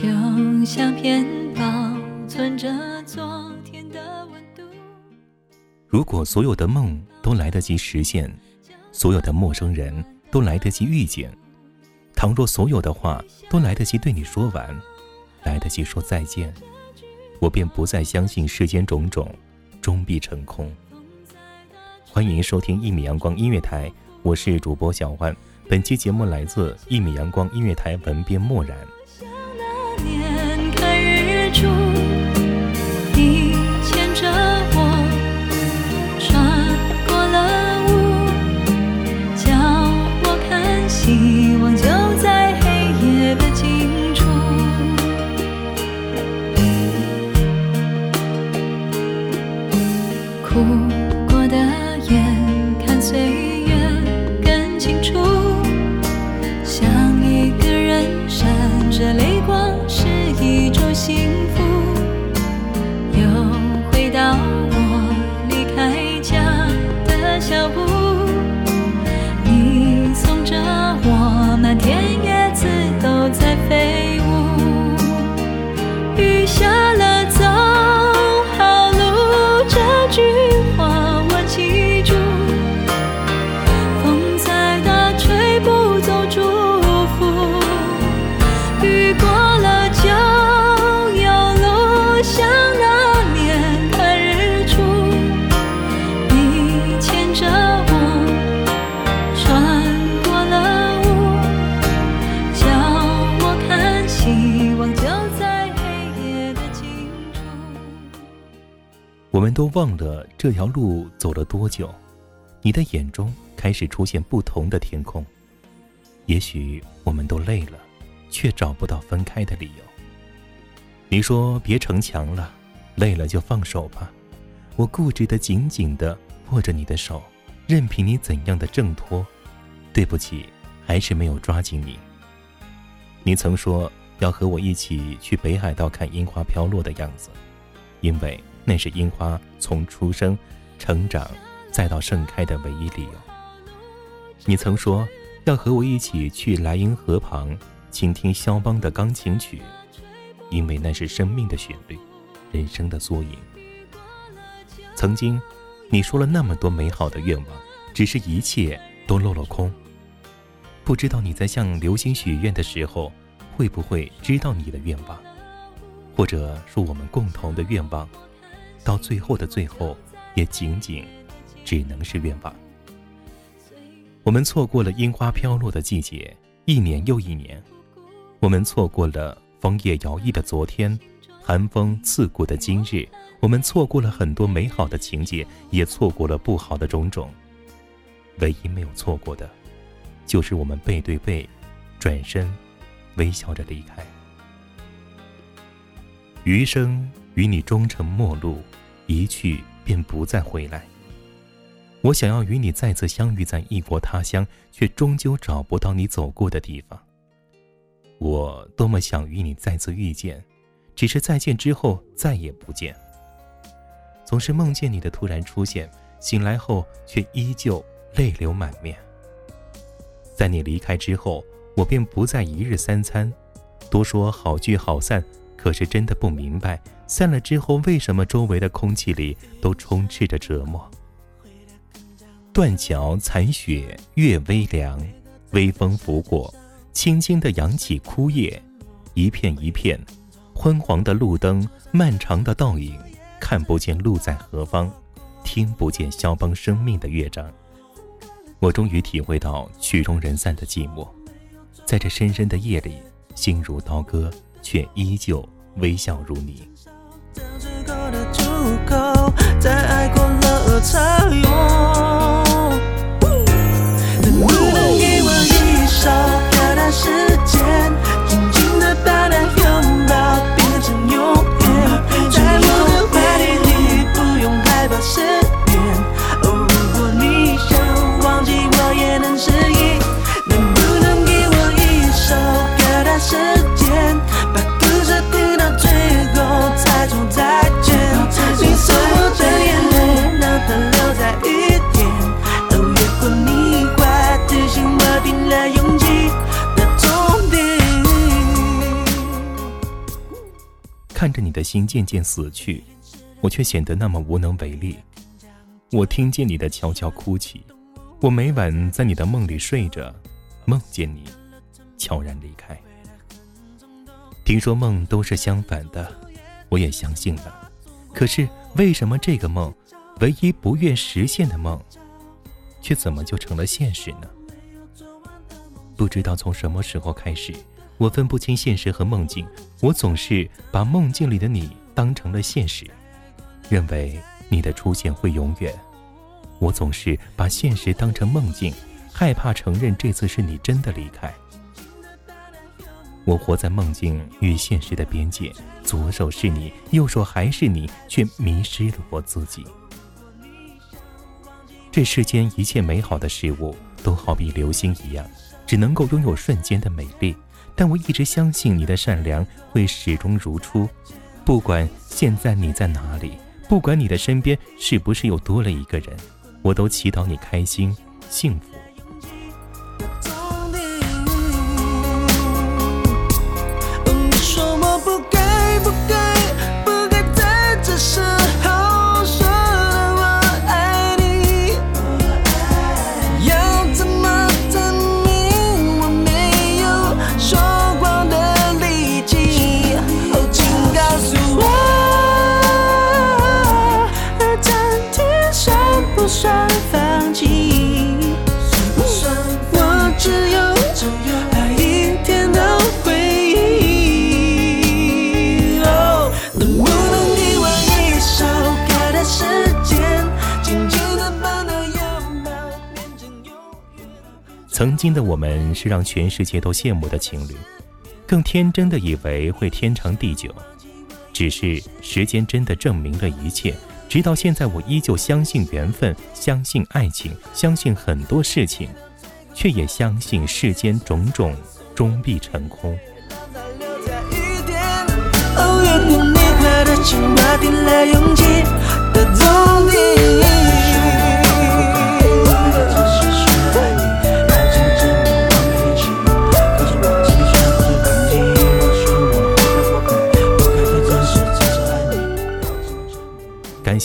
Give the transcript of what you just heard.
就像片保存着昨天的温度。如果所有的梦都来得及实现，所有的陌生人都来得及遇见，倘若所有的话都来得及对你说完，来得及说再见，我便不再相信世间种种，终必成空。欢迎收听一米阳光音乐台，我是主播小万。本期节目来自一米阳光音乐台文编漠然。你牵着我穿过了雾，叫我看希望就在黑夜的尽处。哭过的眼看岁月更清楚，想一个人闪着泪光是一种幸福。我们都忘了这条路走了多久，你的眼中开始出现不同的天空。也许我们都累了，却找不到分开的理由。你说别逞强了，累了就放手吧。我固执的紧紧的握着你的手，任凭你怎样的挣脱。对不起，还是没有抓紧你。你曾说要和我一起去北海道看樱花飘落的样子，因为那是樱花从出生、成长再到盛开的唯一理由。你曾说要和我一起去莱茵河旁倾听肖邦的钢琴曲，因为那是生命的旋律，人生的缩影。曾经，你说了那么多美好的愿望，只是一切都落了空。不知道你在向流星许愿的时候，会不会知道你的愿望，或者说我们共同的愿望，到最后的最后，也仅仅只能是愿望。我们错过了樱花飘落的季节，一年又一年。我们错过了枫叶摇曳的昨天，寒风刺骨的今日。我们错过了很多美好的情节，也错过了不好的种种。唯一没有错过的，就是我们背对背，转身，微笑着离开。余生与你终成陌路，一去便不再回来。我想要与你再次相遇在异国他乡，却终究找不到你走过的地方。我多么想与你再次遇见，只是再见之后再也不见。总是梦见你的突然出现，醒来后却依旧泪流满面。在你离开之后，我便不再一日三餐，多说好聚好散，可是真的不明白，散了之后为什么周围的空气里都充斥着折磨。断桥残雪，月微凉，微风拂过，轻轻地扬起枯叶，一片一片，昏黄的路灯，漫长的倒影，看不见路在何方，听不见肖邦生命的乐章。我终于体会到曲终人散的寂寞，在这深深的夜里，心如刀割，却依旧微笑如你，在爱过了才有。的心渐渐死去，我却显得那么无能为力。我听见你的悄悄哭泣，我每晚在你的梦里睡着，梦见你悄然离开。听说梦都是相反的，我也相信了。可是为什么这个梦，唯一不愿实现的梦，却怎么就成了现实呢？不知道从什么时候开始。我分不清现实和梦境，我总是把梦境里的你当成了现实，认为你的出现会永远。我总是把现实当成梦境，害怕承认这次是你真的离开。我活在梦境与现实的边界，左手是你，右手还是你，却迷失了我自己。这世间一切美好的事物都好比流星一样，只能够拥有瞬间的美丽。但我一直相信你的善良会始终如初，不管现在你在哪里，不管你的身边是不是又多了一个人，我都祈祷你开心幸福。曾经的我们是让全世界都羡慕的情侣，更天真的以为会天长地久。只是时间真的证明了一切。直到现在，我依旧相信缘分，相信爱情，相信很多事情，却也相信世间种种终必成空。